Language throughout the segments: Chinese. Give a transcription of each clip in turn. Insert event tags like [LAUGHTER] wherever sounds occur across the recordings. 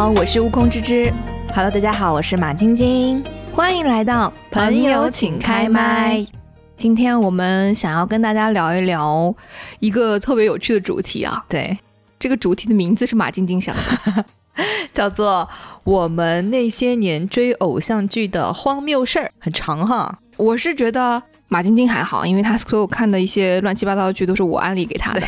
家好，我是悟空之之。Hello，大家好，我是马晶晶。欢迎来到朋友请开麦。今天我们想要跟大家聊一聊一个特别有趣的主题啊，对，这个主题的名字是马晶晶想的，[LAUGHS] 叫做我们那些年追偶像剧的荒谬事儿，很长哈。我是觉得马晶晶还好，因为她所有看的一些乱七八糟的剧都是我安利给她的。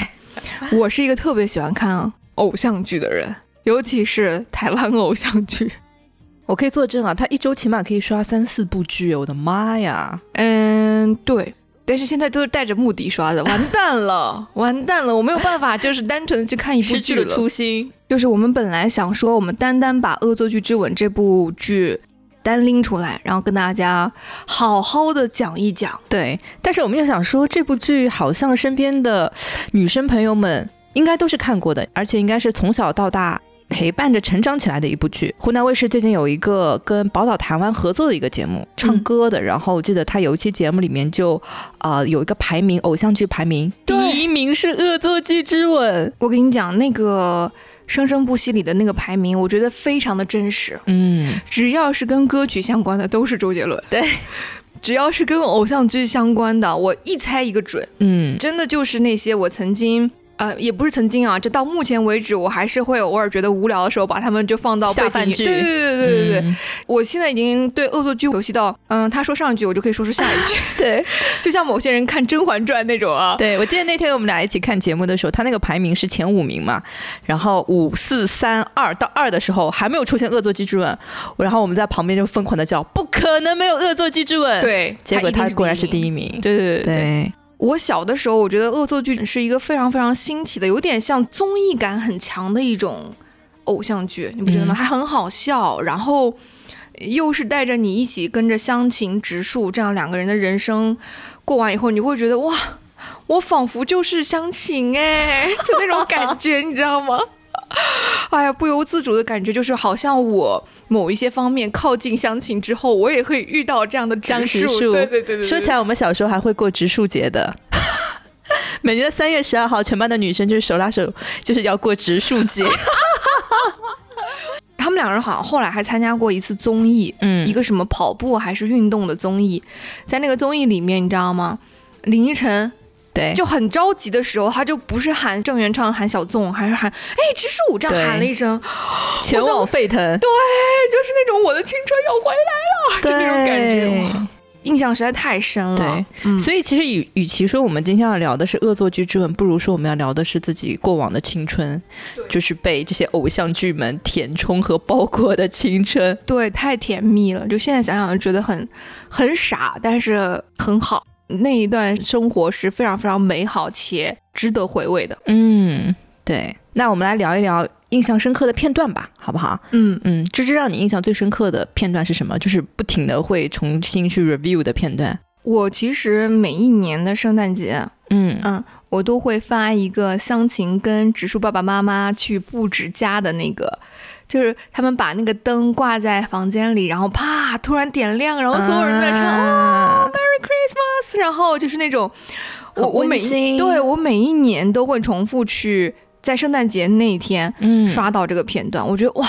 我是一个特别喜欢看偶像剧的人，尤其是台湾偶像剧。[LAUGHS] 我可以作证啊，他一周起码可以刷三四部剧，我的妈呀！嗯，对。但是现在都是带着目的刷的，完蛋了，[LAUGHS] 完蛋了！我没有办法，[LAUGHS] 就是单纯的去看一部失剧去了初心。就是我们本来想说，我们单单把《恶作剧之吻》这部剧单拎出来，然后跟大家好好的讲一讲。对，但是我们又想说，这部剧好像身边的女生朋友们应该都是看过的，而且应该是从小到大陪伴着成长起来的一部剧。湖南卫视最近有一个跟宝岛台湾合作的一个节目，唱歌的。然后我记得他有一期节目里面就，呃，有一个排名，偶像剧排名，第一名是《恶作剧之吻》。我跟你讲，那个《生生不息》里的那个排名，我觉得非常的真实。嗯，只要是跟歌曲相关的，都是周杰伦。对，[LAUGHS] 只要是跟偶像剧相关的，我一猜一个准。嗯，真的就是那些我曾经。呃，也不是曾经啊，就到目前为止，我还是会偶尔觉得无聊的时候，把他们就放到背景音。下饭剧对对对对对对，嗯我现在已经对恶作剧熟悉到，嗯，他说上一句，我就可以说出下一句，[LAUGHS] 对 [LAUGHS] 就像某些人看《甄嬛传》那种啊。对，我记得那天我们俩一起看节目的时候，他那个排名是前五名嘛，然后五四三二到二的时候还没有出现《恶作剧之吻》，然后我们在旁边就疯狂的叫，不可能没有《恶作剧之吻》。，对，结果他果然是第一一名名。。对对对对。对，我小的时候，我觉得恶作剧是一个非常非常新奇的，有点像综艺感很强的一种偶像剧，你不觉得吗？嗯还很好笑，然后又是带着你一起跟着湘琴、植树这样两个人的人生过完以后，你会觉得哇，我仿佛就是湘琴哎，就那种感觉，你知道吗？[LAUGHS] 哎呀，不由自主的感觉就是，好像我某一些方面靠近湘琴之后，我也会遇到这样的江直树。对对对对，说起来，我们小时候还会过植树节的。[LAUGHS] 每年的三月十二号，全班的女生就是手拉手，就是要过植树节。[LAUGHS] 他们两个人好像后来还参加过一次综艺，嗯一个什么跑步还是运动的综艺，在那个综艺里面，你知道吗？林依晨对，就很着急的时候，他就不是喊郑元畅，喊小纵，还是喊哎直树这样喊了一声，全网沸腾。对，就是那种我的青春要回来了，就那种感觉，印象实在太深了。对，嗯，所以其实与与其说我们今天要聊的是恶作剧之吻，不如说我们要聊的是自己过往的青春，就是被这些偶像剧们填充和包裹的青春。对，太甜蜜了，就现在想想觉得很很傻，但是很好。那一段生活是非常非常美好且值得回味的。嗯，对。那我们来聊一聊印象深刻的片段吧，好不好？嗯，嗯，芝芝让你印象最深刻的片段是什么？就是不停的会重新去 review 的片段。我其实每一年的圣诞节，嗯嗯，我都会发一个湘琴跟植树爸爸妈妈去布置家的那个，就是他们把那个灯挂在房间里，然后啪突然点亮，然后所有人在唱、啊 Christmas，然后就是那种我我每一对我每一年都会重复去在圣诞节那一天嗯刷到这个片段，我觉得哇，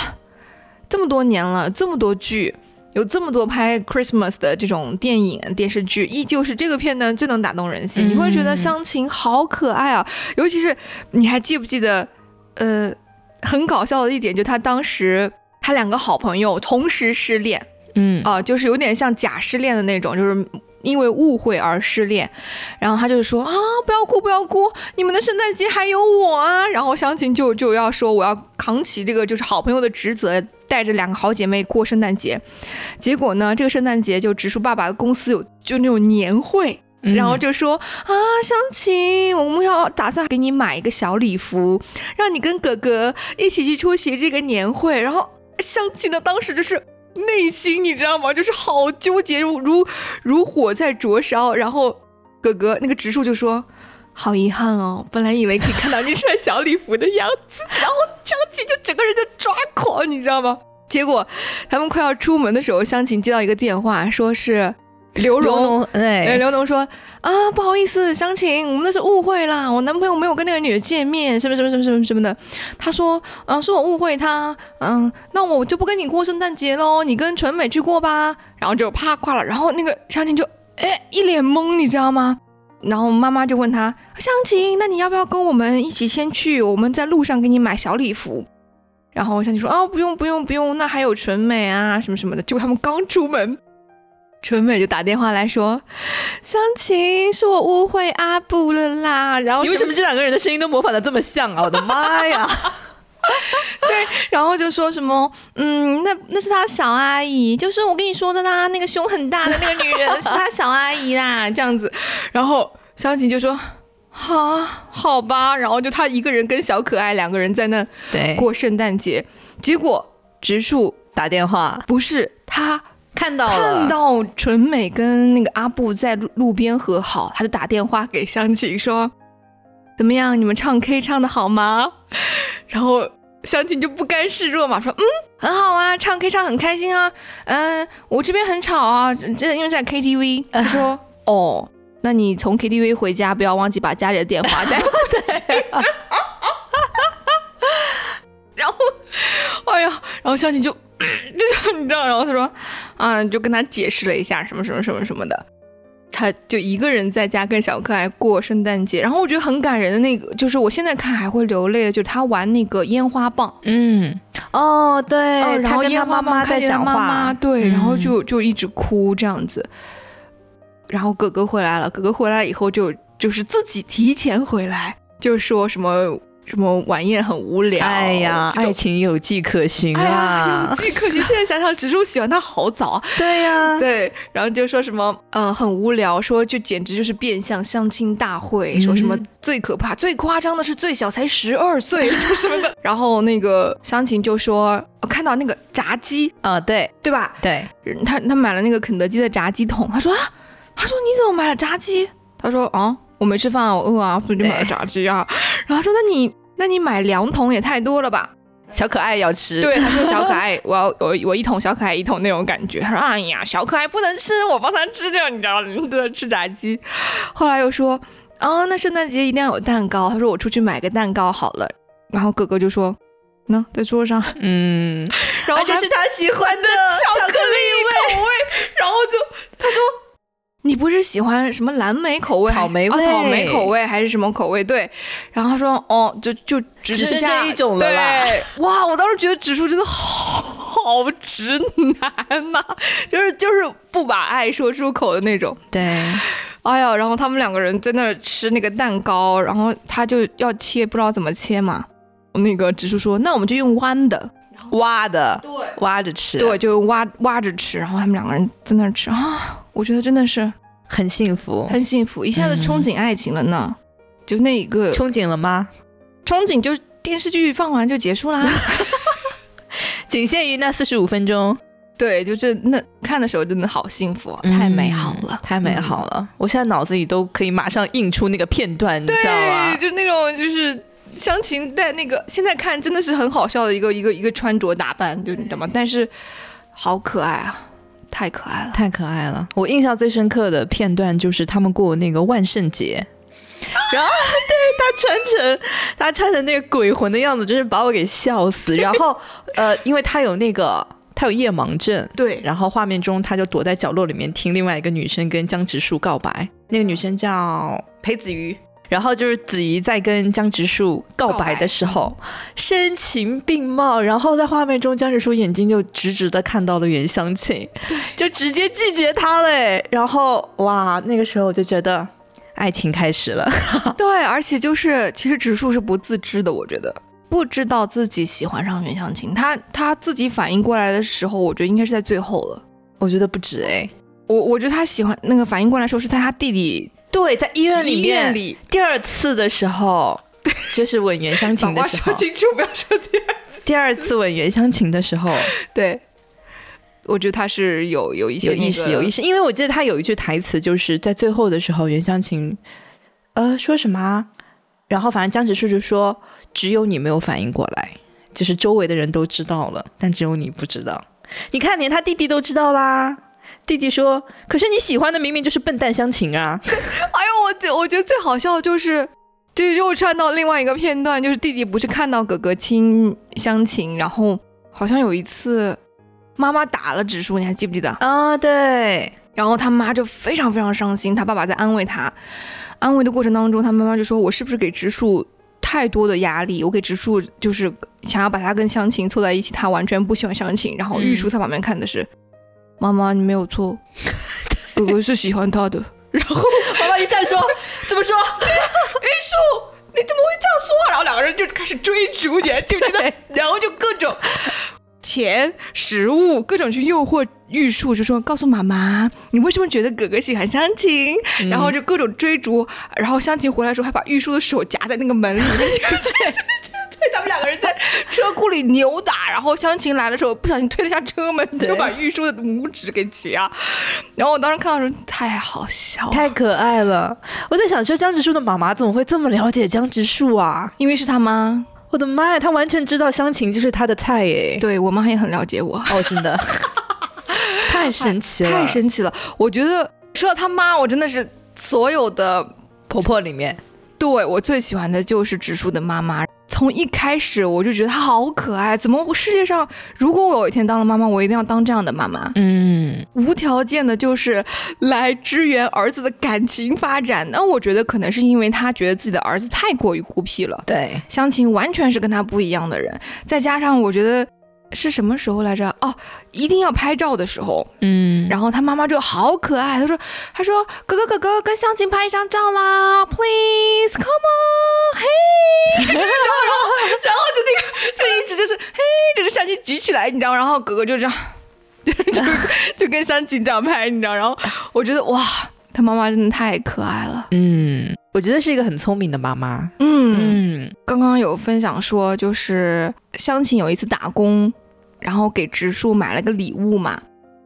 这么多年了，这么多剧。有这么多拍 Christmas 的这种电影、电视剧，依旧是这个片段最能打动人心。嗯你会觉得湘琴好可爱啊，尤其是你还记不记得，呃，很搞笑的一点，就他当时他两个好朋友同时失恋嗯啊、就是有点像假失恋的那种，就是。因为误会而失恋，然后他就说啊，不要哭，不要哭，你们的圣诞节还有我啊。然后湘琴就就要说我要扛起这个就是好朋友的职责，带着两个好姐妹过圣诞节。结果呢，这个圣诞节就植树爸爸的公司有就那种年会，嗯然后就说啊，湘琴，我们要打算给你买一个小礼服，让你跟哥哥一起去出席这个年会。然后湘琴呢，当时就是内心你知道吗？就是好纠结，如如如火在灼烧。然后哥哥那个植树就说。好遗憾哦，本来以为可以看到你穿小礼服的样子，然后香琴就整个人就抓狂，你知道吗？结果他们快要出门的时候，香琴接到一个电话，说是刘荣。荣，哎，对，刘农说啊，不好意思，湘琴，我们那是误会啦，我男朋友没有跟那个女的见面，什么什么什么什么什么的。他说，嗯、是我误会他，嗯，那我就不跟你过圣诞节喽，你跟纯美去过吧。然后就啪挂了，然后那个湘琴就哎一脸懵，你知道吗？然后妈妈就问他，湘琴，那你要不要跟我们一起先去？我们在路上给你买小礼服。然后湘琴说啊，不用不用不用，那还有纯美啊什么什么的。结果他们刚出门，纯美就打电话来说，湘琴是我误会阿布了啦。然后你为什么这两个人的声音都模仿的这么像啊？我的妈呀！[LAUGHS] 对然后就说什么，嗯，那那是他小阿姨，就是我跟你说的啦，那个胸很大的那个女人 [LAUGHS] 是他小阿姨啦，这样子。然后湘琴就说，啊，好吧。然后就他一个人跟小可爱两个人在那对，过圣诞节，结果植树打电话不是他看到了，看到纯美跟那个阿布在路路边和好，他就打电话给湘琴说：“怎么样，你们唱 K 唱的好吗？” [LAUGHS] 然后湘琴就不甘示弱嘛，说：“嗯，很好啊，唱 K 唱很开心啊。嗯，我这边很吵啊，这因为在 KTV。”他说：“ [LAUGHS] 哦，那你从 KTV 回家不要忘记把家里的电话带 [LAUGHS] 回去。”然后，哎呀，然后湘琴就，就 [COUGHS] 你知道，然后他说，啊，就跟他解释了一下什么什么什么什么的，他就一个人在家跟小可爱过圣诞节。然后我觉得很感人的那个，就是我现在看还会流泪的，就是他玩那个烟花棒，嗯，哦，对，哦然后烟花棒妈妈在讲话，妈对，嗯然后就就一直哭这样子。然后哥哥回来了，哥哥回来以后就就是自己提前回来，就说什么什么晚宴很无聊，哎呀，爱情有迹可循啊有！迹可循。现在想想，植树喜欢他好早啊。对呀，对，然后就说什么，嗯、很无聊，说就简直就是变相相亲大会，说什么嗯最可怕、最夸张的是最小才十二岁，[LAUGHS] 就什么的。然后那个湘琴就说，我看到那个炸鸡，啊，对对吧？对，他他买了那个肯德基的炸鸡桶，他说啊，他说你怎么买了炸鸡？他说啊，我没吃饭啊，我饿啊，所以就买了炸鸡啊。然后他说那你那你买两桶也太多了吧？小可爱要吃，对，他说小可爱，我要 [LAUGHS] 我我一桶小可爱一桶那种感觉。他说哎呀，小可爱不能吃，我帮他吃掉，你知道吗？都在，吃炸鸡。[LAUGHS] 后来又说啊，那圣诞节一定要有蛋糕。他说我出去买个蛋糕好了。然后哥哥就说。呢，在桌上，嗯，[LAUGHS] 然后还而且是他喜欢的巧克力口味，然后就他说你不是喜欢什么蓝莓口味、草莓味。啊草莓口味还是什么口味？对，然后他说哦，就就只只剩下这一种了啦。对，哇，我当时觉得指数真的好好直男呐、[LAUGHS] 就是就是不把爱说出口的那种。对，哎呀，然后他们两个人在那儿吃那个蛋糕，然后他就要切，不知道怎么切嘛。那个直树说：“那我们就用弯的。”挖的，对。挖着吃，对，，就挖挖着吃，然后他们两个人在那儿吃啊，我觉得真的是很幸福。很幸福，一下子憧憬爱情了呢。就那一个憧憬了吗？憧憬，就电视剧放完就结束啦。[LAUGHS] 仅限于那四十五分钟，对，就这那看的时候真的好幸福，太美好了，嗯太美好了！我现在脑子里都可以马上印出那个片段，你，知道吗？就那种就是。湘琴在那个现在看真的是很好笑的一个一个一个穿着打扮，就你知道吗？但是好可爱啊，太可爱了。太可爱了！我印象最深刻的片段就是他们过那个万圣节，然后对他穿成他穿成那个鬼魂的样子，真是把我给笑死。[LAUGHS] 然后呃，因为他有那个他有夜盲症，对，然后画面中他就躲在角落里面听另外一个女生跟江直树告白，那个女生叫裴子瑜。然后就是子怡在跟江直树告白的时候，声情并茂，然后在画面中江直树眼睛就直直的看到了袁湘琴，就直接拒绝他嘞。然后哇，那个时候我就觉得爱情开始了。[LAUGHS] 对，而且就是其实直树是不自知的，我觉得不知道自己喜欢上袁湘琴，他他自己反应过来的时候，我觉得应该是在最后了。我觉得不止哎，我我觉得他喜欢那个反应过来的时候是在他弟弟对，在医院里医面第二次的时候，就是吻袁湘琴的时候，清楚，不要说第二。第二次吻袁湘琴的时候。对，我觉得他是有有一些、有意识，有意识。识，因为我记得他有一句台词，就是在最后的时候，袁湘琴，呃，说什么啊？然后反正江直树就说，只有你没有反应过来，就是周围的人都知道了，但只有你不知道。你看，连他弟弟都知道啦。弟弟说：“可是你喜欢的明明就是笨蛋湘琴啊！” [LAUGHS] 哎呦，我我觉得最好笑的就是，就又串到另外一个片段，就是弟弟不是看到哥哥亲湘琴，然后好像有一次妈妈打了植树，你还记不记得啊？对，然后他妈就非常非常伤心，他爸爸在安慰他，安慰的过程当中，他妈妈就说：“我是不是给植树太多的压力？我给植树就是想要把他跟湘琴凑在一起，他完全不喜欢湘琴。”然后玉树在旁边看的是。妈妈，你没有错，[LAUGHS] 哥哥是喜欢他的。然后妈妈一下说：“ [LAUGHS] 怎么说？玉树，你怎么会这样说？”然后两个人就开始追逐，你还记不记得？然后就各种钱、食物，各种去诱惑玉树，就说：“告诉妈妈，你为什么觉得哥哥喜欢湘琴？”然后就各种追逐。然后湘琴回来的时候，还把玉树的手夹在那个门里面。[LAUGHS] 他们两个人在车库里扭打，然后湘琴来的时候不小心推了下车门，[LAUGHS] 就把玉树的拇指给夹。然后我当时看到时候太好笑，太可爱了。我在想说江直树的妈妈怎么会这么了解江直树啊？因为是他妈。我的妈呀，他完全知道湘琴就是他的菜耶。对我妈也很了解我。哦，真的，[LAUGHS] 太神奇了，太神奇了。我觉得说到他妈，我真的是所有的婆婆里面，对我最喜欢的就是直树的妈妈。从一开始我就觉得她好可爱，怎么世界上如果我有一天当了妈妈，我一定要当这样的妈妈。嗯，无条件的就是来支援儿子的感情发展。那我觉得可能是因为她觉得自己的儿子太过于孤僻了。对，湘琴完全是跟他不一样的人，再加上我觉得。是什么时候来着？哦，一定要拍照的时候，嗯，然后他妈妈就好可爱，他说，他说哥哥哥哥跟湘琴拍一张照啦，please come on，嘿，然 [LAUGHS] 后然后就那个就一直就是嘿，就是相机举起来，你知道，然后哥哥就这样，[LAUGHS] 就就跟湘琴这样拍，你知道，然后我觉得哇，他妈妈真的太可爱了，嗯，我觉得是一个很聪明的妈妈，嗯，刚刚有分享说就是湘琴有一次打工。然后给植树买了个礼物嘛，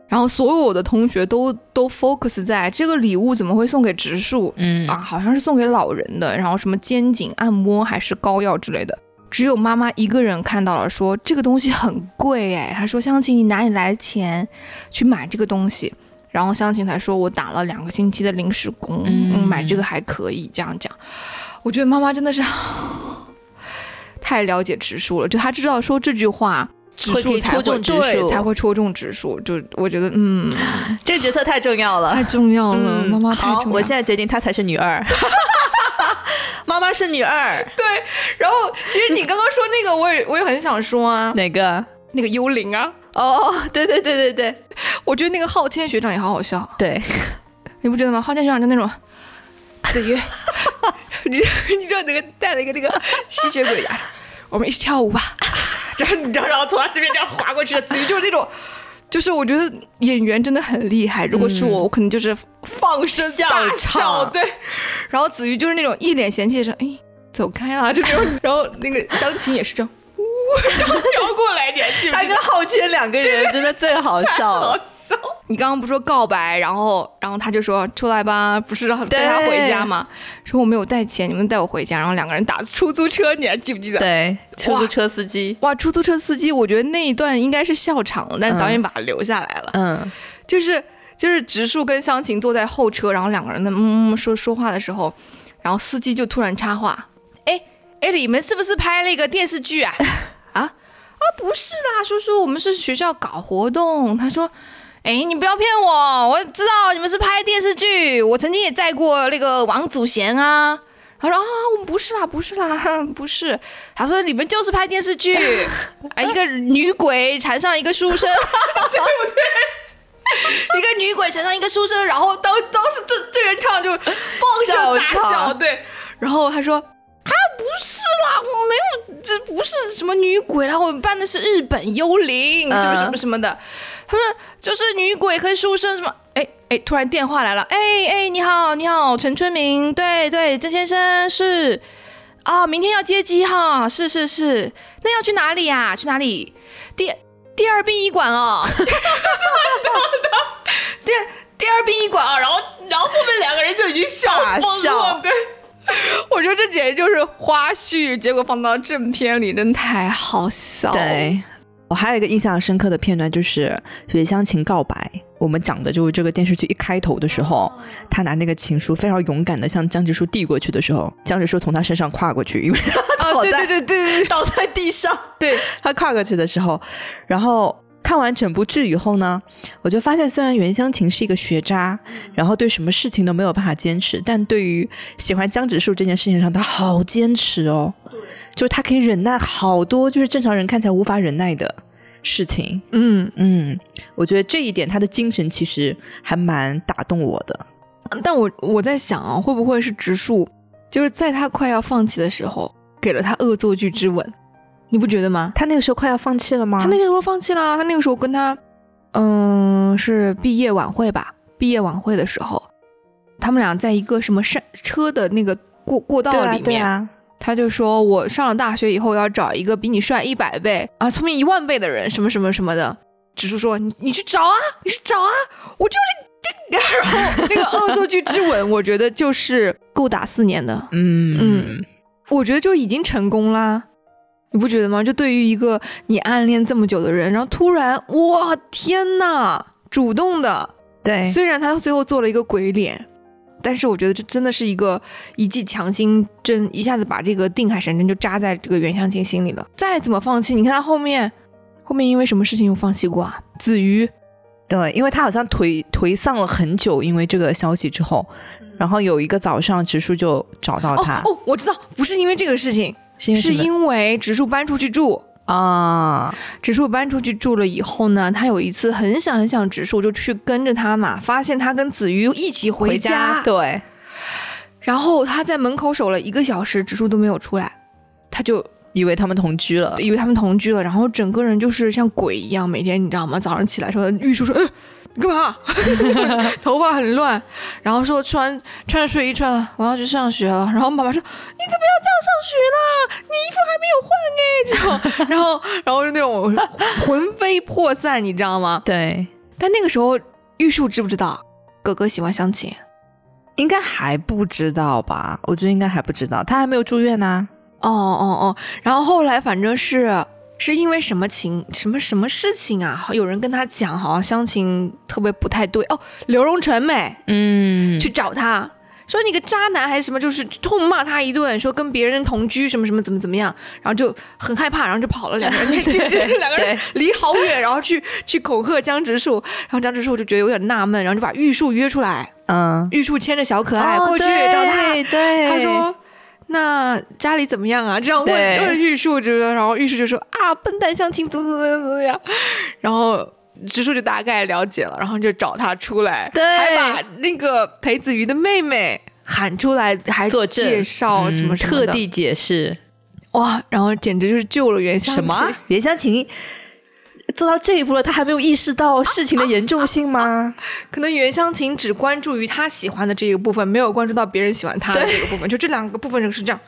然后所有的同学都都 focus 在这个礼物怎么会送给植树？嗯啊，好像是送给老人的，然后什么肩颈按摩还是膏药之类的。只有妈妈一个人看到了，说这个东西很贵哎。她说湘琴，你哪里来的钱去买这个东西？然后湘琴才说，我打了两个星期的临时工，嗯，买这个还可以。这样讲，我觉得妈妈真的是 [SIGHS] 太了解植树了，就她知道说这句话。会可以戳中指数，才会戳中指数。就我觉得，嗯，这个角色太重要了，太重要了。妈妈太重要。我现在决定，她才是女二。[LAUGHS] 妈妈是女二。[LAUGHS] 对。然后，其实你刚刚说那个，我也我也很想说啊。[LAUGHS] 哪个？那个幽灵啊。哦，对对对对对。我觉得那个昊天学长也好好笑。对。你不觉得吗？昊天学长就那种，子瑜，你你知道那个戴了一个那个吸血鬼牙，我们一起跳舞吧。然 [LAUGHS] 后你知道，然后从他身边这样划过去的子瑜就是那种，就是我觉得演员真的很厉害。如果是我，我可能就是放声大笑。对，然后子瑜就是那种一脸嫌弃的说：“哎，走开啊！”就这种。然后那个湘琴也是这样，呜，然后 [LAUGHS] 飘过来，你还记他跟浩谦两个人真的最好笑了。你刚刚不说告白，然后，然后他就说出来吧，不是让带他回家吗？说我没有带钱，你们带我回家。然后两个人打出租车，你还记不记得？对，出租车司机。哇，出租车司机，我觉得那一段应该是笑场了，但是导演把他留下来了。嗯，就是就是植树跟湘琴坐在后车，然后两个人在嗯嗯说说话的时候，然后司机就突然插话：“哎哎，你们是不是拍了一个电视剧啊？[LAUGHS] 啊啊，不是啦，叔叔，我们是学校搞活动。”他说。哎，你不要骗我！我知道你们是拍电视剧，我曾经也载过那个王祖贤啊。他说啊，我们不是啦，不是啦，[LAUGHS] 不是。他说你们就是拍电视剧，啊，[LAUGHS] 一个女鬼缠上一个书生，[LAUGHS] 对不对？一个女鬼缠上一个书生，然后当当时这这人唱就放声大笑，对。然后他说啊，不是啦，我没有，这不是什么女鬼啦，我们扮的是日本幽灵，什么什么什么的。他说：“就是女鬼和书生什么？哎哎，突然电话来了！哎哎，你好，你好，陈春明，对对，郑先生是啊，明天要接机哈，是是是，那要去哪里呀？去哪里？第第二殡仪馆哦，[LAUGHS] 第第二殡仪馆啊！然后然后后面两个人就已经笑疯了，[LAUGHS] 对，[LAUGHS] 我觉得这简直就是花絮，结果放到正片里，真的太好笑，对。”我还有一个印象深刻的片段，就是雪湘琴告白，我们讲的就是这个电视剧一开头的时候，他拿那个情书非常勇敢的向江直树递过去的时候，江直树从他身上跨过去，因为他倒在、对对对对倒在地上。对，他跨过去的时候，然后看完整部剧以后呢，我就发现虽然袁湘琴是一个学渣，然后对什么事情都没有办法坚持，但对于喜欢江直树这件事情上，他好坚持哦。就是他可以忍耐好多，就是正常人看起来无法忍耐的事情。嗯，嗯，我觉得这一点他的精神其实还蛮打动我的。但我我在想啊，会不会是植树，就是在他快要放弃的时候，给了他恶作剧之吻，你不觉得吗？他那个时候快要放弃了吗？他那个时候放弃了，他那个时候跟他，嗯，是毕业晚会吧？毕业晚会的时候，他们俩在一个什么山车的那个过过道里面，对啊，他就说我上了大学以后要找一个比你帅一百倍啊，聪明一万倍的人，什么什么什么的。植树说你你去找啊，你去找啊，我就是这个。[LAUGHS] 然后那个恶作剧之吻，我觉得就是够打四年的。嗯嗯我觉得就已经成功啦，你不觉得吗？就对于一个你暗恋这么久的人，然后突然，哇，天呐，主动的，对，虽然他最后做了一个鬼脸，但是我觉得这真的是一个一剂强心针，一下子把这个定海神针就扎在这个袁湘琴心里了。再怎么放弃，你看他后面，后面因为什么事情又放弃过啊？子瑜，对，因为他好像颓颓丧了很久，因为这个消息之后，然后有一个早上，植树就找到他，哦哦，我知道，不是因为这个事情，是是因为植树搬出去住。啊，植树搬出去住了以后呢，他有一次很想很想植树，就去跟着他嘛，发现他跟子瑜一起回家，对，然后他在门口守了一个小时，植树都没有出来，他就以为他们同居了，以为他们同居了，然后整个人就是像鬼一样，每天你知道吗？早上起来说，玉树说，嗯、你干嘛？[LAUGHS] 头发很乱，然后说穿穿着睡衣穿了，我要去上学了。然后妈妈说，你怎么要这样上学啦？你衣服还没有换哎，这样，[LAUGHS] 然后然后就那种魂飞魄散，你知道吗？对，但那个时候玉树知不知道哥哥喜欢湘琴？应该还不知道吧？我觉得应该还不知道，他还没有住院呢、哦哦哦，然后后来反正是是因为什么情什么什么事情啊？有人跟他讲，好像湘琴特别不太对。哦。刘荣成美嗯，去找他。说你个渣男还是什么，就是痛骂他一顿，说跟别人同居什么什么怎么怎么样，然后就很害怕，然后就跑了两个人，[LAUGHS] 两个人离好远，然后去去恐吓江直树，然后江直树就觉得有点纳闷，然后就把玉树约出来，嗯，玉树牵着小可爱哦过去找他，他说：“那家里怎么样啊？”这样问对问玉树，这个，然后玉树就说：“啊，笨蛋相亲怎么怎么怎么样。”然后直树就大概了解了，然后就找他出来，对还把那个裴子瑜的妹妹喊出来，还做介绍什么嗯什么的特地解释哇，然后简直就是救了袁湘琴。什么啊？袁湘琴做到这一步了，他还没有意识到事情的严重性吗？[LAUGHS] 可能袁湘琴只关注于他喜欢的这个部分，没有关注到别人喜欢他的这个部分，就这两个部分是这样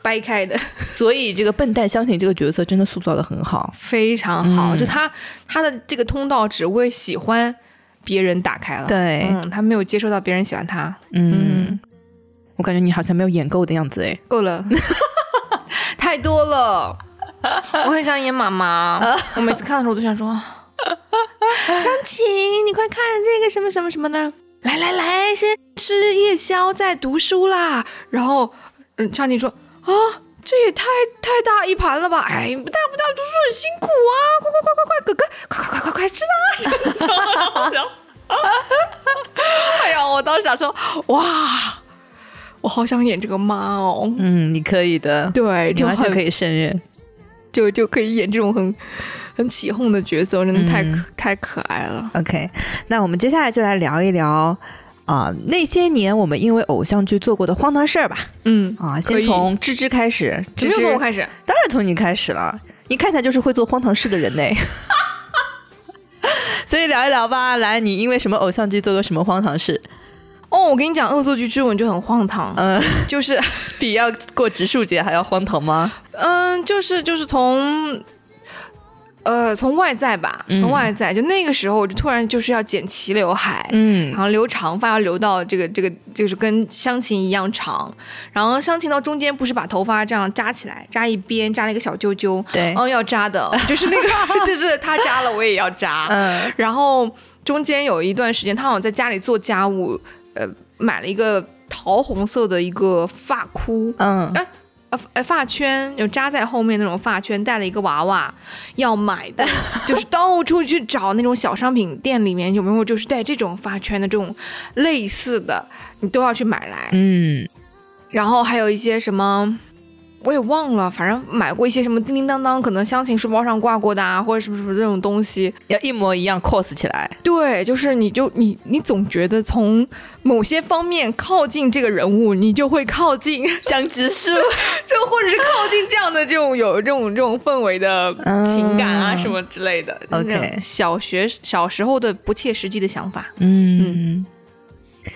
掰开的。[LAUGHS] 所以这个笨蛋湘琴这个角色真的塑造的很好。非常好，嗯就他他的这个通道只为喜欢别人打开了。对嗯，他没有接受到别人喜欢他。嗯，我感觉你好像没有演够的样子哎。够了，[LAUGHS] 太多了。[LAUGHS] 我很想演妈妈，[LAUGHS] 我每次看的时候我都想说，[LAUGHS] 湘琴，你快看这个什么什么什么的，来来来，先吃夜宵再读书啦。然后，嗯，湘琴说啊。这也太太大一盘了吧！哎，不大不大，读书很辛苦啊！快快快快快，哥哥，快快快快快吃啦！哎呀，我当时想说，哇，我好想演这个妈哦。嗯，你可以的，对，你完全可以胜任。就就可以演这种很很起哄的角色，真的太太可爱了。OK，那我们接下来就来聊一聊啊、那些年我们因为偶像剧做过的荒唐事儿吧。嗯，啊，先从芝芝开始。芝芝从我开始，当然从你开始了，你看起来就是会做荒唐事的人呢。[LAUGHS] 所以聊一聊吧，来，你因为什么偶像剧做过什么荒唐事？哦，我跟你讲，《恶作剧之吻》就很荒唐，嗯、[LAUGHS] 就是 [LAUGHS] 比要过植树节还要荒唐吗？嗯，就是就是从。呃，从外在吧，嗯从外在，就那个时候，我就突然就是要剪齐刘海，嗯然后留长发要留到这个这个，就是跟湘琴一样长。然后湘琴到中间不是把头发这样扎起来，扎一边，扎了一个小揪揪，对嗯，要扎的，就是那个，[LAUGHS] 就是他扎了我也要扎。嗯然后中间有一段时间，他好像在家里做家务，呃，买了一个桃红色的一个发箍，嗯。哎呃呃发圈，有扎在后面那种发圈，带了一个娃娃，要买的，[LAUGHS] 就是到处去找那种小商品店里面有没有就是带这种发圈的这种类似的，你都要去买来。嗯。然后还有一些什么，我也忘了，反正买过一些什么叮叮当当，可能湘琴书包上挂过的啊，或者什么什么这种东西。要一模一样 cos 起来。对，就是你就你你总觉得从某些方面靠近这个人物，你就会靠近 [LAUGHS] 江直树，[LAUGHS] 就或者是靠近这样的这种有这种这种氛围的情感啊、嗯什么之类的。OK 小学小时候的不切实际的想法。嗯，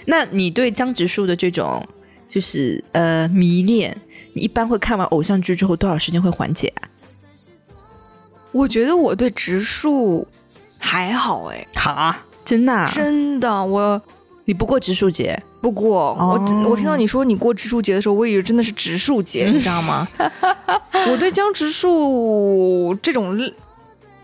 那你对江直树的这种就是呃迷恋，你一般会看完偶像剧之后多少时间会缓解啊？我觉得我对植树还好哎，哈，真的、啊？真的我。你不过植树节？不过，我哦我听到你说你过植树节的时候，我以为真的是植树节，你知道吗？[LAUGHS] 我对江直树这种，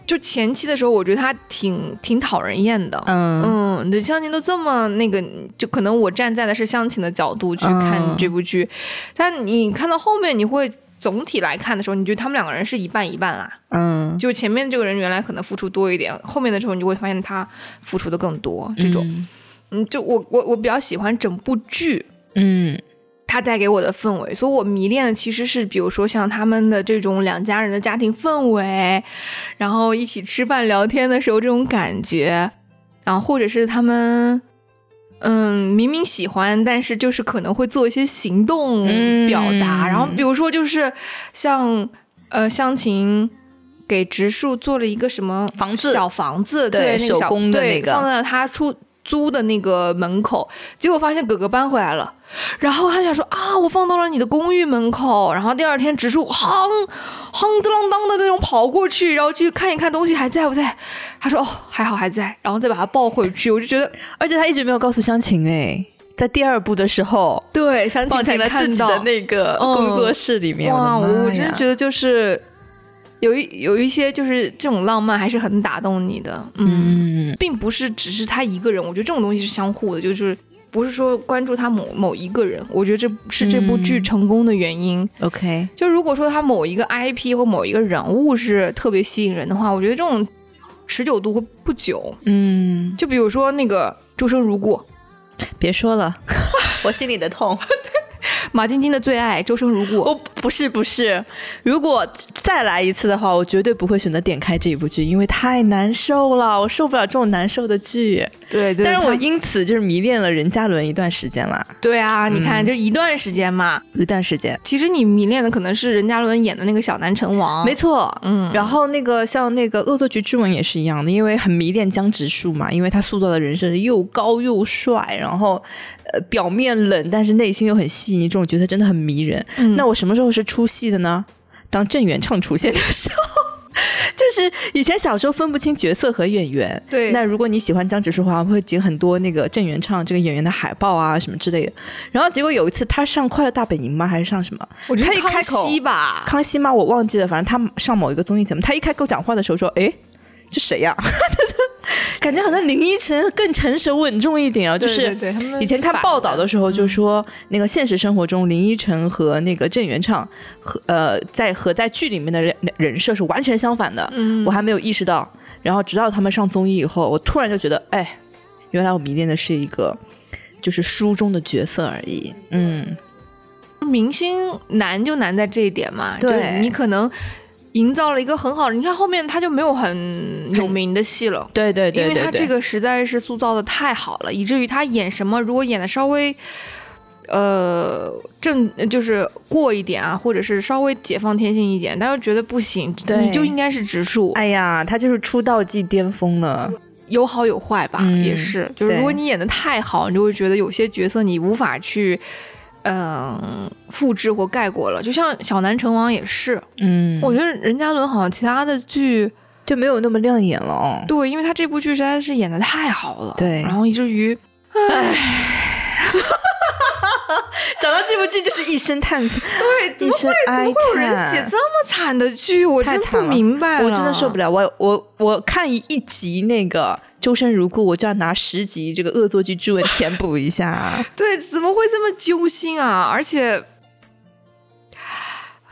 就前期的时候，我觉得他挺挺讨人厌的。嗯嗯，对，相亲都这么那个，就可能我站在的是相亲的角度去看嗯这部剧，但你看到后面，你会总体来看的时候，你觉得他们两个人是一半一半啦。嗯，就前面这个人原来可能付出多一点，后面的时候你就会发现他付出的更多。这种，嗯嗯，就我我我比较喜欢整部剧，嗯它带给我的氛围，所以我迷恋的其实是，比如说像他们的这种两家人的家庭氛围，然后一起吃饭聊天的时候这种感觉，然后或者是他们，嗯，明明喜欢，但是就是可能会做一些行动嗯表达，然后比如说就是像呃湘琴。给植树做了一个什么房子小房子，对那个小手工的对那个放在了他出租的那个门口，结果发现哥哥搬回来了，然后他想说啊，我放到了你的公寓门口，然后第二天植树夯夯当啷当的那种跑过去，然后去看一看东西还在不在，他说哦还好还在，然后再把它抱回去，我就觉得而且他一直没有告诉湘琴哎，在第二部的时候对，湘琴才放进了看到自己的那个嗯工作室里面。哇，我我真的觉得就是有一有一些就是这种浪漫还是很打动你的，嗯，嗯并不是只是他一个人，我觉得这种东西是相互的，就是不是说关注他某某一个人，我觉得这是这部剧嗯成功的原因。，OK，就如果说他某一个 IP 或某一个人物是特别吸引人的话，我觉得这种持久度会不久。嗯，就比如说那个周生如故，别说了，[LAUGHS] 我心里的痛。[LAUGHS] 马晶晶的最爱周生如故。哦不是不是，如果再来一次的话，我绝对不会选择点开这一部剧，因为太难受了，我受不了这种难受的剧。对对，但是我因此就是迷恋了任嘉伦一段时间了，对啊，你看嗯。就一段时间嘛，一段时间。其实你迷恋的可能是任嘉伦演的那个小南城王，没错，嗯，然后那个像那个《恶作剧之吻》也是一样的，因为很迷恋江直树嘛，因为他塑造的人设又高又帅，然后呃表面冷，但是内心又很细腻，这种角色真的很迷人。嗯那我什么时候是出戏的呢？当郑元畅出现的时候。[LAUGHS] 就是以前小时候分不清角色和演员，对那如果你喜欢江直树的话，会剪很多那个郑元畅这个演员的海报啊什么之类的。然后结果有一次他上《快乐大本营》吗？还是上什么？我觉得他一开口康熙吧，康熙吗？我忘记了，反正他上某一个综艺节目，他一开口讲话的时候说：“诶，这谁呀、[LAUGHS] 感觉好像林依晨更成熟稳重一点啊，就是以前看报道的时候嗯。就说，那个现实生活中林依晨和那个郑元畅和呃在和在剧里面的人人设是完全相反的，嗯。我还没有意识到，然后直到他们上综艺以后，我突然就觉得，哎，原来我迷恋的是一个就是书中的角色而已，嗯，明星难就难在这一点嘛，对。你可能营造了一个很好的，你看后面他就没有很有名的戏了。[LAUGHS] 对对对对对，因为他这个实在是塑造的太好了，以至于他演什么，如果演的稍微，呃，正就是过一点啊，或者是稍微解放天性一点，他就觉得不行，你就应该是植树，哎呀，他就是出道即巅峰了。有好有坏吧，嗯也是，就是如果你演的太好，你就会觉得有些角色你无法去。嗯，复制或盖过了，就像小南城王也是，嗯，我觉得任嘉伦好像其他的剧，就没有那么亮眼了哦。对，因为他这部剧实在是演的太好了，对然后以至于，唉，讲到这部剧就是一声叹 [LAUGHS] 息，对，怎么会一声哀怎么会有人写这么惨的剧？我真不明白我真的受不了。了。我我我看一一集那个《周生如故》，我就要拿十集这个恶作剧之吻填补一下。[LAUGHS] 对，怎么会这么揪心啊？而且。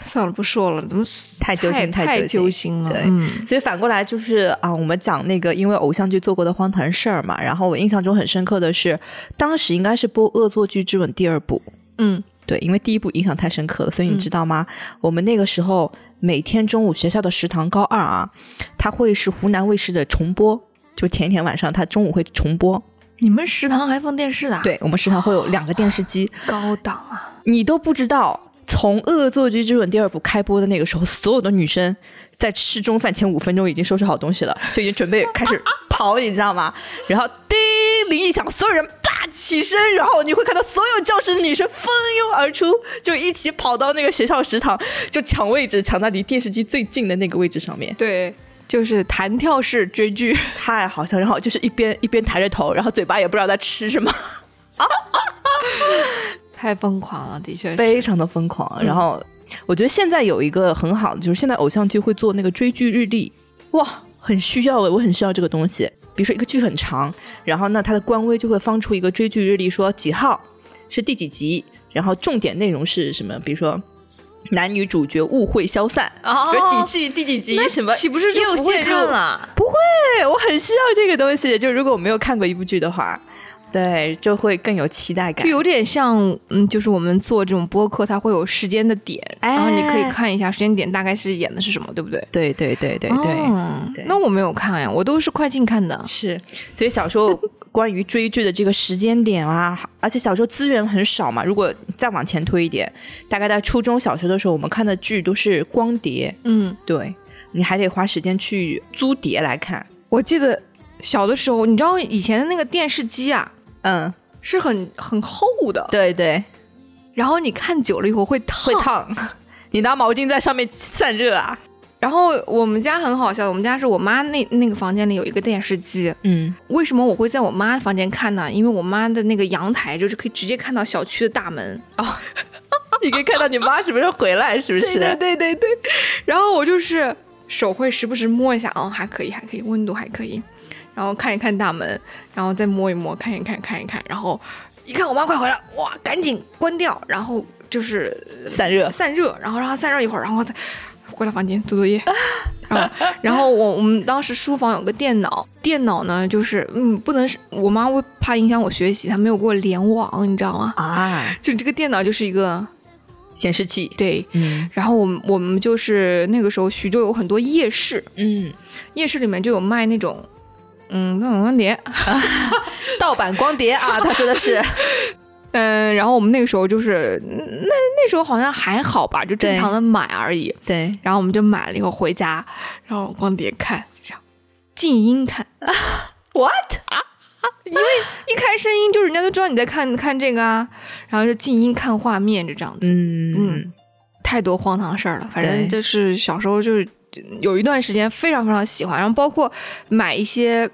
算了，不说了，怎么太揪心太太揪揪心了？对嗯所以反过来就是啊，我们讲那个因为偶像剧做过的荒唐事儿嘛。然后我印象中很深刻的是，当时应该是播《恶作剧之吻》第二部。嗯，对，因为第一部印象太深刻了，所以你知道吗？我们那个时候每天中午学校的食堂高二啊，它会是湖南卫视的重播，就前一天晚上他中午会重播。你们食堂还放电视的、啊？，对我们食堂会有两个电视机，高档啊！你都不知道。从《恶作剧之吻》第二部开播的那个时候，所有的女生在吃中饭前五分钟已经收拾好东西了，就已经准备开始跑，你知道吗？[LAUGHS] 然后叮铃一响，所有人叭起身，然后你会看到所有教室的女生蜂拥而出，就一起跑到那个学校食堂，就抢位置，抢到离电视机最近的那个位置上面，对，就是弹跳式追剧。太好笑。然后就是一边一边抬着头，然后嘴巴也不知道在吃什么。[LAUGHS] 太疯狂了，的确是。非常的疯狂。然后我觉得现在有一个很好的，就是现在偶像剧会做那个追剧日历，哇，很需要诶，我很需要这个东西。比如说一个剧很长，然后那，它的官微就会放出一个追剧日历，说几号是第几集，然后重点内容是什么，比如说。男女主角误会消散，哦比如底气第几集什么，岂不是又不会陷入看了？不会，我很需要这个东西。就如果我没有看过一部剧的话，对，就会更有期待感就。有点像，嗯，就是我们做这种播客，它会有时间的点，哎然后你可以看一下时间点大概是演的是什么，对不对？对对对对对。哦对那我没有看呀，我都是快进看的。是，所以小时候关于追剧的这个时间点啊，而且小时候资源很少嘛。如果再往前推一点，大概在初中小学的时候，我们看的剧都是光碟，嗯，对你还得花时间去租碟来看。我记得小的时候，你知道以前的那个电视机啊，嗯，是很很厚的，对对，然后你看久了以后会烫。会烫，[LAUGHS] 你拿毛巾在上面散热啊。然后我们家很好笑，我们家是我妈那那个房间里有一个电视机。嗯，为什么我会在我妈房间看呢？因为我妈的那个阳台就是可以直接看到小区的大门。[LAUGHS] 你可以看到你妈什么时候回来，是不是？对对对对。然后我就是手会时不时摸一下，哦，还可以，还可以，温度还可以。然后看一看大门，然后再摸一摸，看一看，看一看，然后一看我妈快回来，哇，赶紧关掉，然后就是散热。散热，然后让它散热一会儿，然后再回到房间做作业。[LAUGHS] 然后，然后我我们当时书房有个电脑，电脑呢就是嗯不能是我妈会怕影响我学习，她没有给我联网，你知道吗？啊，就这个电脑就是一个显示器。对，嗯然后我们我们就是那个时候徐州有很多夜市，嗯，夜市里面就有卖那种。嗯，那种光碟，[LAUGHS] 盗版光碟啊，他说的是。[LAUGHS] 嗯，然后我们那个时候就是，那那时候好像还好吧，就正常的买而已。对，然后我们就买了以后回家，然后光碟看，这样静音看，[LAUGHS] What？啊？因为一开声音就是人家都知道你在看看这个啊，然后就静音看画面，就这样子。嗯嗯太多荒唐事儿了，反正就是小时候就是有一段时间非常非常喜欢，然后包括买一些，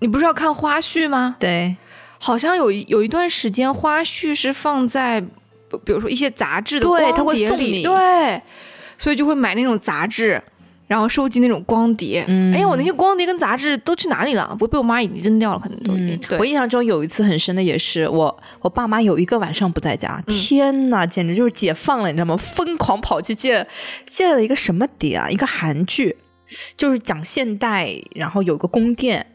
你不是要看花絮吗？对，好像有一有一段时间花絮是放在，比比如说一些杂志的对它会光碟里，送你对，所以就会买那种杂志，然后收集那种光碟。嗯哎呀，我那些光碟跟杂志都去哪里了？不被我妈已经扔掉了，可能都已经。嗯，我印象中有一次很深的也是我，我爸妈有一个晚上不在家，天呐，简直就是解放了，你知道吗？疯狂跑去借借了一个什么碟啊？一个韩剧，就是讲现代，然后有个宫殿，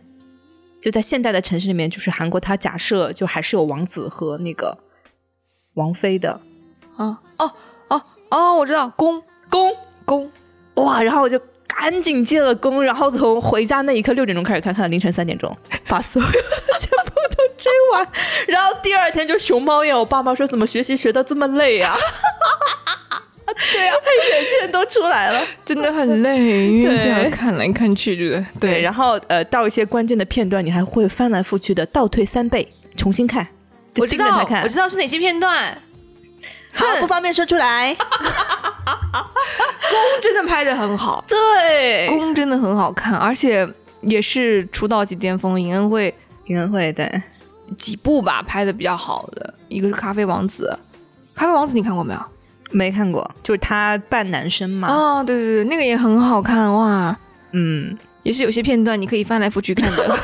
就在现代的城市里面，就是韩国，它假设就还是有王子和那个王妃的啊哦哦哦，我知道，宫宫。宫哇！然后我就赶紧进了宫，然后从回家那一刻六点钟开始看，看到凌晨三点钟，把所有的 [LAUGHS] 全部都追完。然后第二天就熊猫眼，我爸妈说怎么学习学的这么累啊？对啊，眼线都出来了。真的很累，因为这样看来看去，这个对，然后呃，到一些关键的片段，你还会翻来覆去的倒退三倍重新看，我知道我。知道是哪些片段。好，不方便说出来。[LAUGHS] 宫真的拍的很好，对，宫真的很好看，而且也是出道即巅峰，尹恩惠尹恩惠对，几部吧拍的比较好的，一个是《咖啡王子》，《咖啡王子》你看过没有？没看过，就是他扮男生嘛。哦，对对对，那个也很好看哇，嗯，也是有些片段你可以翻来覆去看的。[LAUGHS]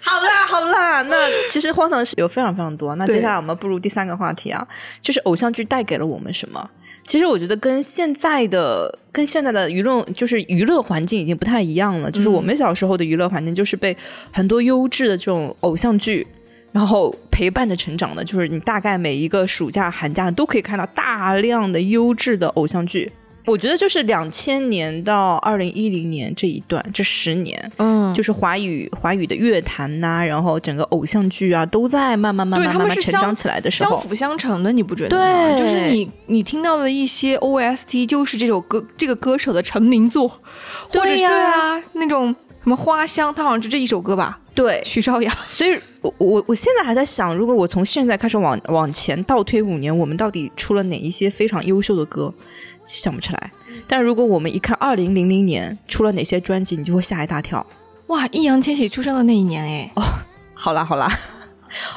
好啦好啦，那其实荒唐事有非常非常多。那接下来我们步入第三个话题啊，就是偶像剧带给了我们什么？其实我觉得跟现在的跟现在的舆论就是娱乐环境已经不太一样了。就是我们小时候的娱乐环境，就是被很多优质的这种偶像剧，然后陪伴着成长的。就是你大概每一个暑假、寒假都可以看到大量的优质的偶像剧。我觉得就是两千年到二零一零年这一段，这十年，嗯，就是华语华语的乐坛呐、然后整个偶像剧啊，都在慢慢慢慢慢慢成长起来的时候，相辅相成的，你不觉得吗？对就是你你听到的一些 OST，就是这首歌这个歌手的成名作，或者是对呀那种什么花香，他好像就这一首歌吧，对，许绍洋。[LAUGHS] 所以我我我现在还在想，如果我从现在开始往往前倒推五年，我们到底出了哪一些非常优秀的歌？想不起来。但如果我们一看二零零零年出了哪些专辑，你就会吓一大跳。哇，易烊千玺出生的那一年哎，好啦好啦，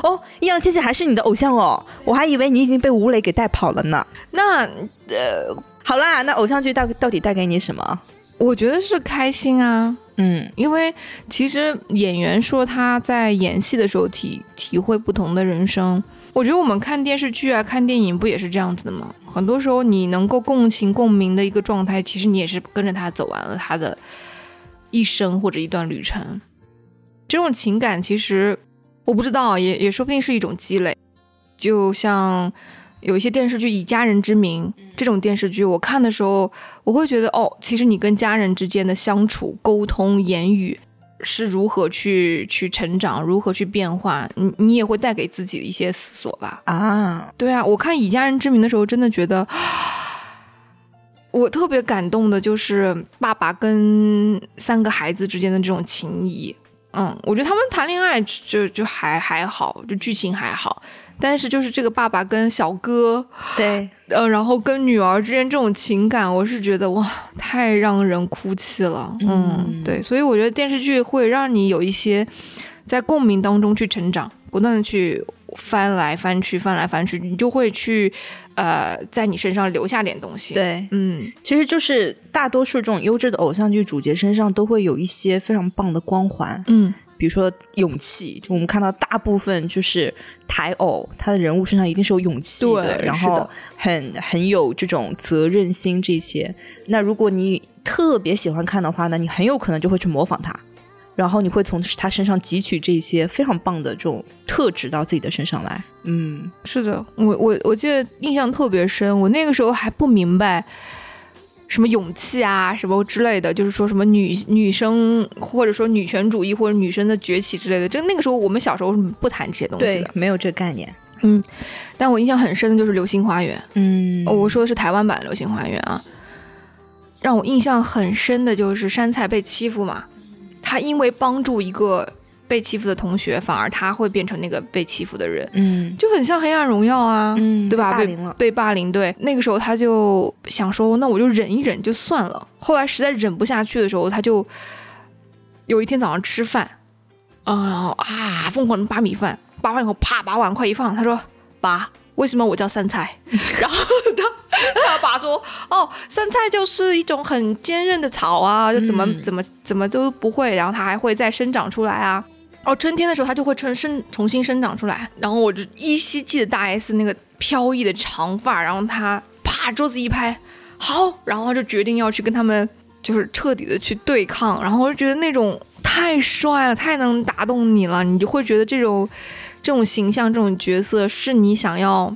哦，易烊千玺还是你的偶像哦，我还以为你已经被吴磊给带跑了呢。那呃，好啦，那偶像剧到到底带给你什么？我觉得是开心啊，嗯因为其实演员说他在演戏的时候体体会不同的人生。我觉得我们看电视剧啊、看电影不也是这样子的吗？很多时候你能够共情、共鸣的一个状态，其实你也是跟着他走完了他的一生或者一段旅程。这种情感其实我不知道，也也说不定是一种积累。就像有一些电视剧以家人之名这种电视剧，我看的时候，我会觉得哦，其实你跟家人之间的相处、沟通、言语是如何去去成长，如何去变化，你你也会带给自己一些思索吧。啊，对啊，我看以家人之名的时候，真的觉得。我特别感动的就是爸爸跟三个孩子之间的这种情谊，嗯，我觉得他们谈恋爱就就还还好，就剧情还好，但是就是这个爸爸跟小哥，对，呃，然后跟女儿之间这种情感，我是觉得哇，太让人哭泣了。嗯，嗯对，所以我觉得电视剧会让你有一些在共鸣当中去成长，不断的去翻来翻去，翻来翻去，你就会去呃，在你身上留下点东西。，对，嗯，其实就是大多数这种优质的偶像剧主角身上都会有一些非常棒的光环，嗯，比如说勇气，就我们看到大部分就是台偶，他的人物身上一定是有勇气的，然后很很有这种责任心这些。那如果你特别喜欢看的话呢，你很有可能就会去模仿他。然后你会从他身上汲取这些非常棒的这种特质到自己的身上来，嗯，是的，我我我记得印象特别深，我那个时候还不明白。什么勇气啊，什么之类的，就是说什么女女生或者说女权主义或者女生的崛起之类的，就那个时候我们小时候是不谈这些东西的。，没有这个概念，嗯但我印象很深的就是《流星花园》嗯哦，我说的是台湾版《流星花园》啊。让我印象很深的就是山菜被欺负嘛，他因为帮助一个被欺负的同学，反而他会变成那个被欺负的人，嗯就很像《黑暗荣耀》啊，嗯对吧？被霸凌了，被霸凌，对，那个时候他就想说，那我就忍一忍就算了。后来实在忍不下去的时候，他就有一天早上吃饭，啊、啊疯狂的扒米饭，扒完以后啪把碗筷一放，他说：“爸，为什么我叫杉菜？” [LAUGHS] 然后他他爸说：“哦，杉菜就是一种很坚韧的草啊，就怎么、嗯怎么怎么都不会，然后它还会再生长出来啊。”哦，春天的时候它就会生生重新生长出来，然后我就依稀记得大 S 那个飘逸的长发，然后她啪桌子一拍，好，然后她就决定要去跟他们就是彻底的去对抗，然后我就觉得那种太帅了，太能打动你了，你就会觉得这种这种形象、这种角色是你想要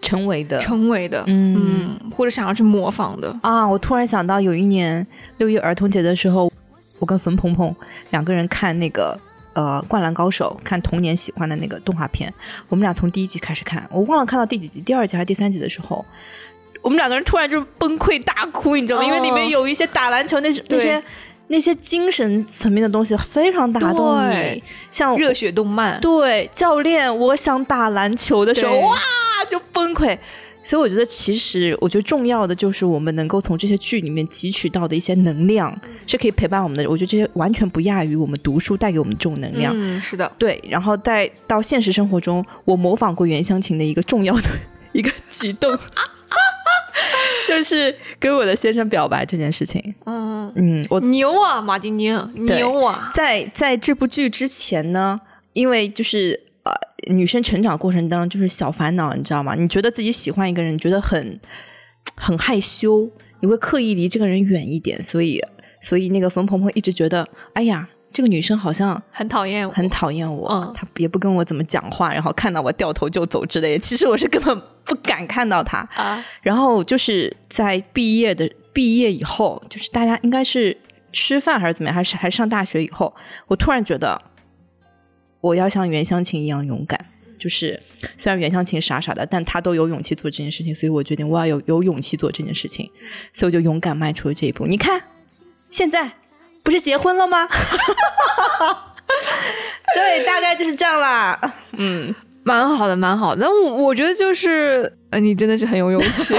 成为的，成为的，嗯嗯，或者想要去模仿的。啊，我突然想到有一年六一儿童节的时候，我跟冯鹏鹏两个人看那个呃《灌篮高手》，看童年喜欢的那个动画片。我们俩从第一集开始看，我忘了看到第几集，第二集还是第三集的时候，我们两个人突然就崩溃大哭，你知道吗？因为里面哦有一些打篮球那那些那些精神层面的东西非常打动你，像热血动漫，对教练，我想打篮球的时候，哇就崩溃。所以我觉得，其实我觉得重要的就是我们能够从这些剧里面汲取到的一些能量，是可以陪伴我们的。我觉得这些完全不亚于我们读书带给我们这种能量。嗯，是的，对。然后再到现实生活中，我模仿过袁湘琴的一个重要的 [LAUGHS] 一个举动，[LAUGHS] 就是跟我的先生表白这件事情。嗯嗯，我牛啊，马丁尼，牛啊！在在这部剧之前呢，因为就是呃，女生成长过程当中就是小烦恼，你知道吗？你觉得自己喜欢一个人，你觉得很很害羞，你会刻意离这个人远一点，所以所以那个冯鹏鹏一直觉得，哎呀。这个女生好像很讨厌我，很讨厌我，她也不跟我怎么讲话，然后看到我掉头就走之类的。其实我是根本不敢看到她。啊，然后就是在毕业的毕业以后，就是大家应该是吃饭还是怎么样，还是还上大学以后，我突然觉得我要像袁湘琴一样勇敢。就是虽然袁湘琴傻傻的，但她都有勇气做这件事情，所以我决定我要有有勇气做这件事情，所以我就勇敢迈出了这一步。你看，现在。不是结婚了吗？[LAUGHS] 对，大概就是这样啦。嗯，蛮好的，蛮好的。那我我觉得就是，呃，你真的是很有勇气。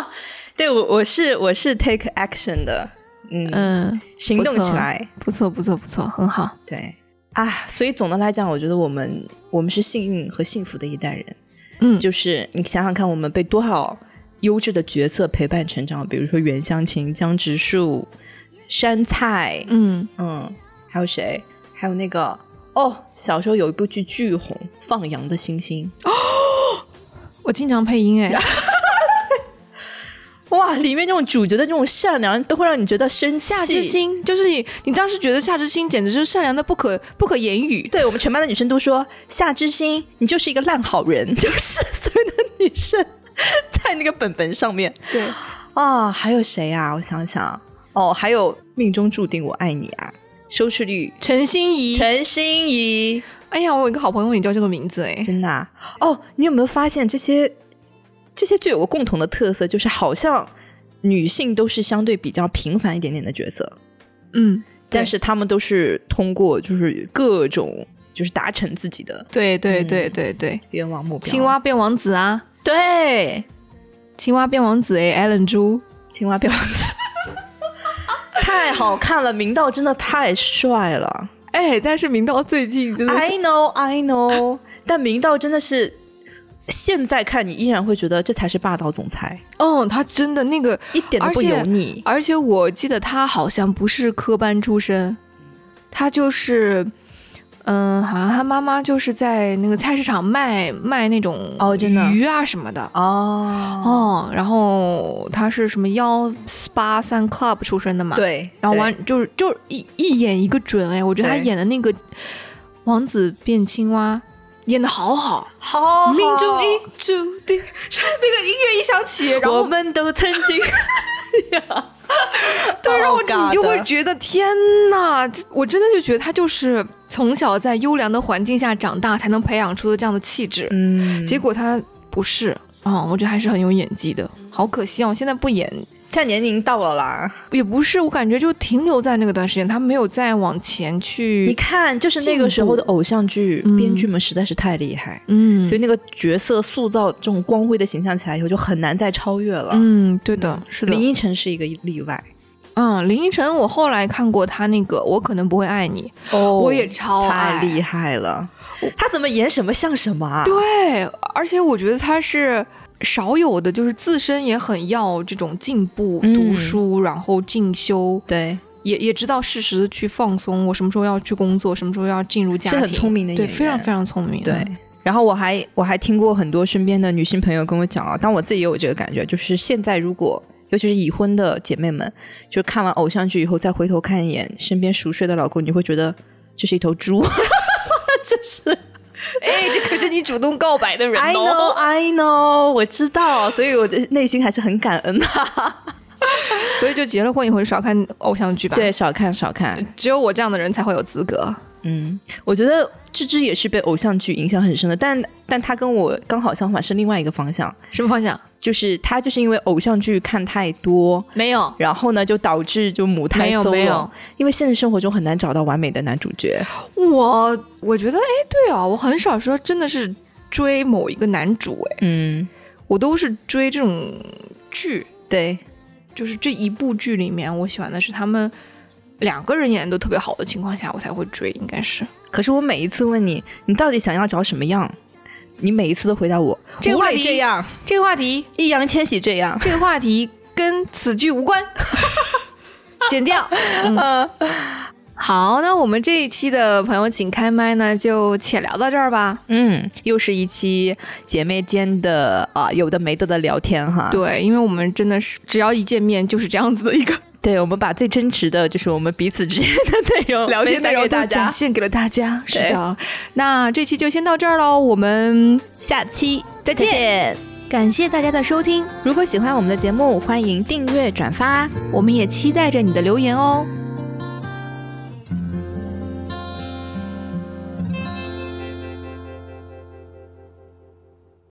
[LAUGHS] 对我，我是我是 take action 的。嗯嗯，行动起来，不错，不错，不错，很好。对啊，所以总的来讲，我觉得我们我们是幸运和幸福的一代人。嗯，就是你想想看，我们被多少优质的角色陪伴成长，比如说袁湘琴、江直树。山菜，嗯嗯，还有谁？还有那个哦，小时候有一部剧巨红，《放羊的星星》哦，我经常配音哎，[LAUGHS] 哇，里面那种主角的这种善良，都会让你觉得生气。夏之星就是你，你当时觉得夏之星简直就是善良的不可不可言语。对我们全班的女生都说夏之星，你就是一个烂好人，[LAUGHS] 就是所有的女生在那个本本上面。对啊，还有谁啊？我想想。哦，还有命中注定我爱你啊！收视率陈心怡，陈心怡，哎呀，我有一个好朋友也叫这个名字哎，真的哦。你有没有发现这些这些剧有个共同的特色，就是好像女性都是相对比较平凡一点点的角色，嗯，但是他们都是通过就是各种就是达成自己的，对对对对对，愿望目标。青蛙变王子啊，对，青蛙变王子哎，Allen 猪，青蛙变王子。[LAUGHS] 太好看了，明道真的太帅了，哎！但是明道最近真的，I know I know，但明道真的是现在看你依然会觉得这才是霸道总裁。嗯，他真的那个一点都不油腻，而且我记得他好像不是科班出身，他就是。嗯，好像他妈妈就是在那个菜市场卖卖那种哦，真的鱼啊什么的哦哦，然后他是什么幺八三 club 出身的嘛？对，然后完就是就是一一眼一个准哎，我觉得他演的那个王子变青蛙演的好好，好命中已注定，[LAUGHS] 那个音乐一响起，然后我们都曾经。[LAUGHS] 对，然后你就会觉得天哪，我真的就觉得他就是从小在优良的环境下长大，才能培养出的这样的气质。嗯，结果他不是啊，我觉得还是很有演技的，好可惜哦，现在不演。现在年龄到了啦，也不是，我感觉就停留在那个段时间，他没有再往前去。你看，就是那个时候的偶像剧编剧们实在是太厉害，嗯，所以那个角色塑造这种光辉的形象起来以后，就很难再超越了。嗯，对的，是的。林依晨是一个例外。嗯，林依晨，我后来看过他那个《我可能不会爱你》，哦，我也超太厉害了。他怎么演什么像什么啊？对，而且我觉得他是。少有的就是自身也很要这种进步、读书，然后进修，对，也也知道适时的去放松。我什么时候要去工作，什么时候要进入家庭，是很聪明的，对，非常非常聪明。对，然后我还我还听过很多身边的女性朋友跟我讲啊，但我自己也有这个感觉，就是现在如果尤其是已婚的姐妹们，就看完偶像剧以后再回头看一眼身边熟睡的老公，你会觉得这是一头猪，[LAUGHS] 这是。[LAUGHS] 哎，这可是你主动告白的人哦！I know, I know，我知道，所以我的内心还是很感恩的。[LAUGHS] 所以就结了婚以后就少看偶像剧吧。对，少看少看，只有我这样的人才会有资格。嗯，我觉得芝芝也是被偶像剧影响很深的，但但他跟我刚好相反，是另外一个方向。什么方向？就是他就是因为偶像剧看太多，没有，然后呢就导致就母胎 solo，没有，因为现实生活中很难找到完美的男主角。我我觉得，哎，对啊，我很少说真的是追某一个男主，哎，嗯，我都是追这种剧，对，就是这一部剧里面，我喜欢的是他们两个人演的都特别好的情况下，我才会追，应该是。可是我每一次问你，你到底想要找什么样？你每一次都回答我，这个话题这样，这个话题，易烊千玺这样。这个话题跟此剧无关，[LAUGHS] 剪掉。嗯好，那我们这一期的朋友请开麦呢，就且聊到这儿吧。嗯，又是一期姐妹间的啊、有的没的的聊天哈。对，因为我们真的是只要一见面就是这样子的一个对，我们把最真实的就是我们彼此之间的内容 [LAUGHS] 聊天内容都。展现给了大家。是的，那这期就先到这儿喽，我们下期再见感谢大家的收听，如果喜欢我们的节目，欢迎订阅转发。我们也期待着你的留言哦。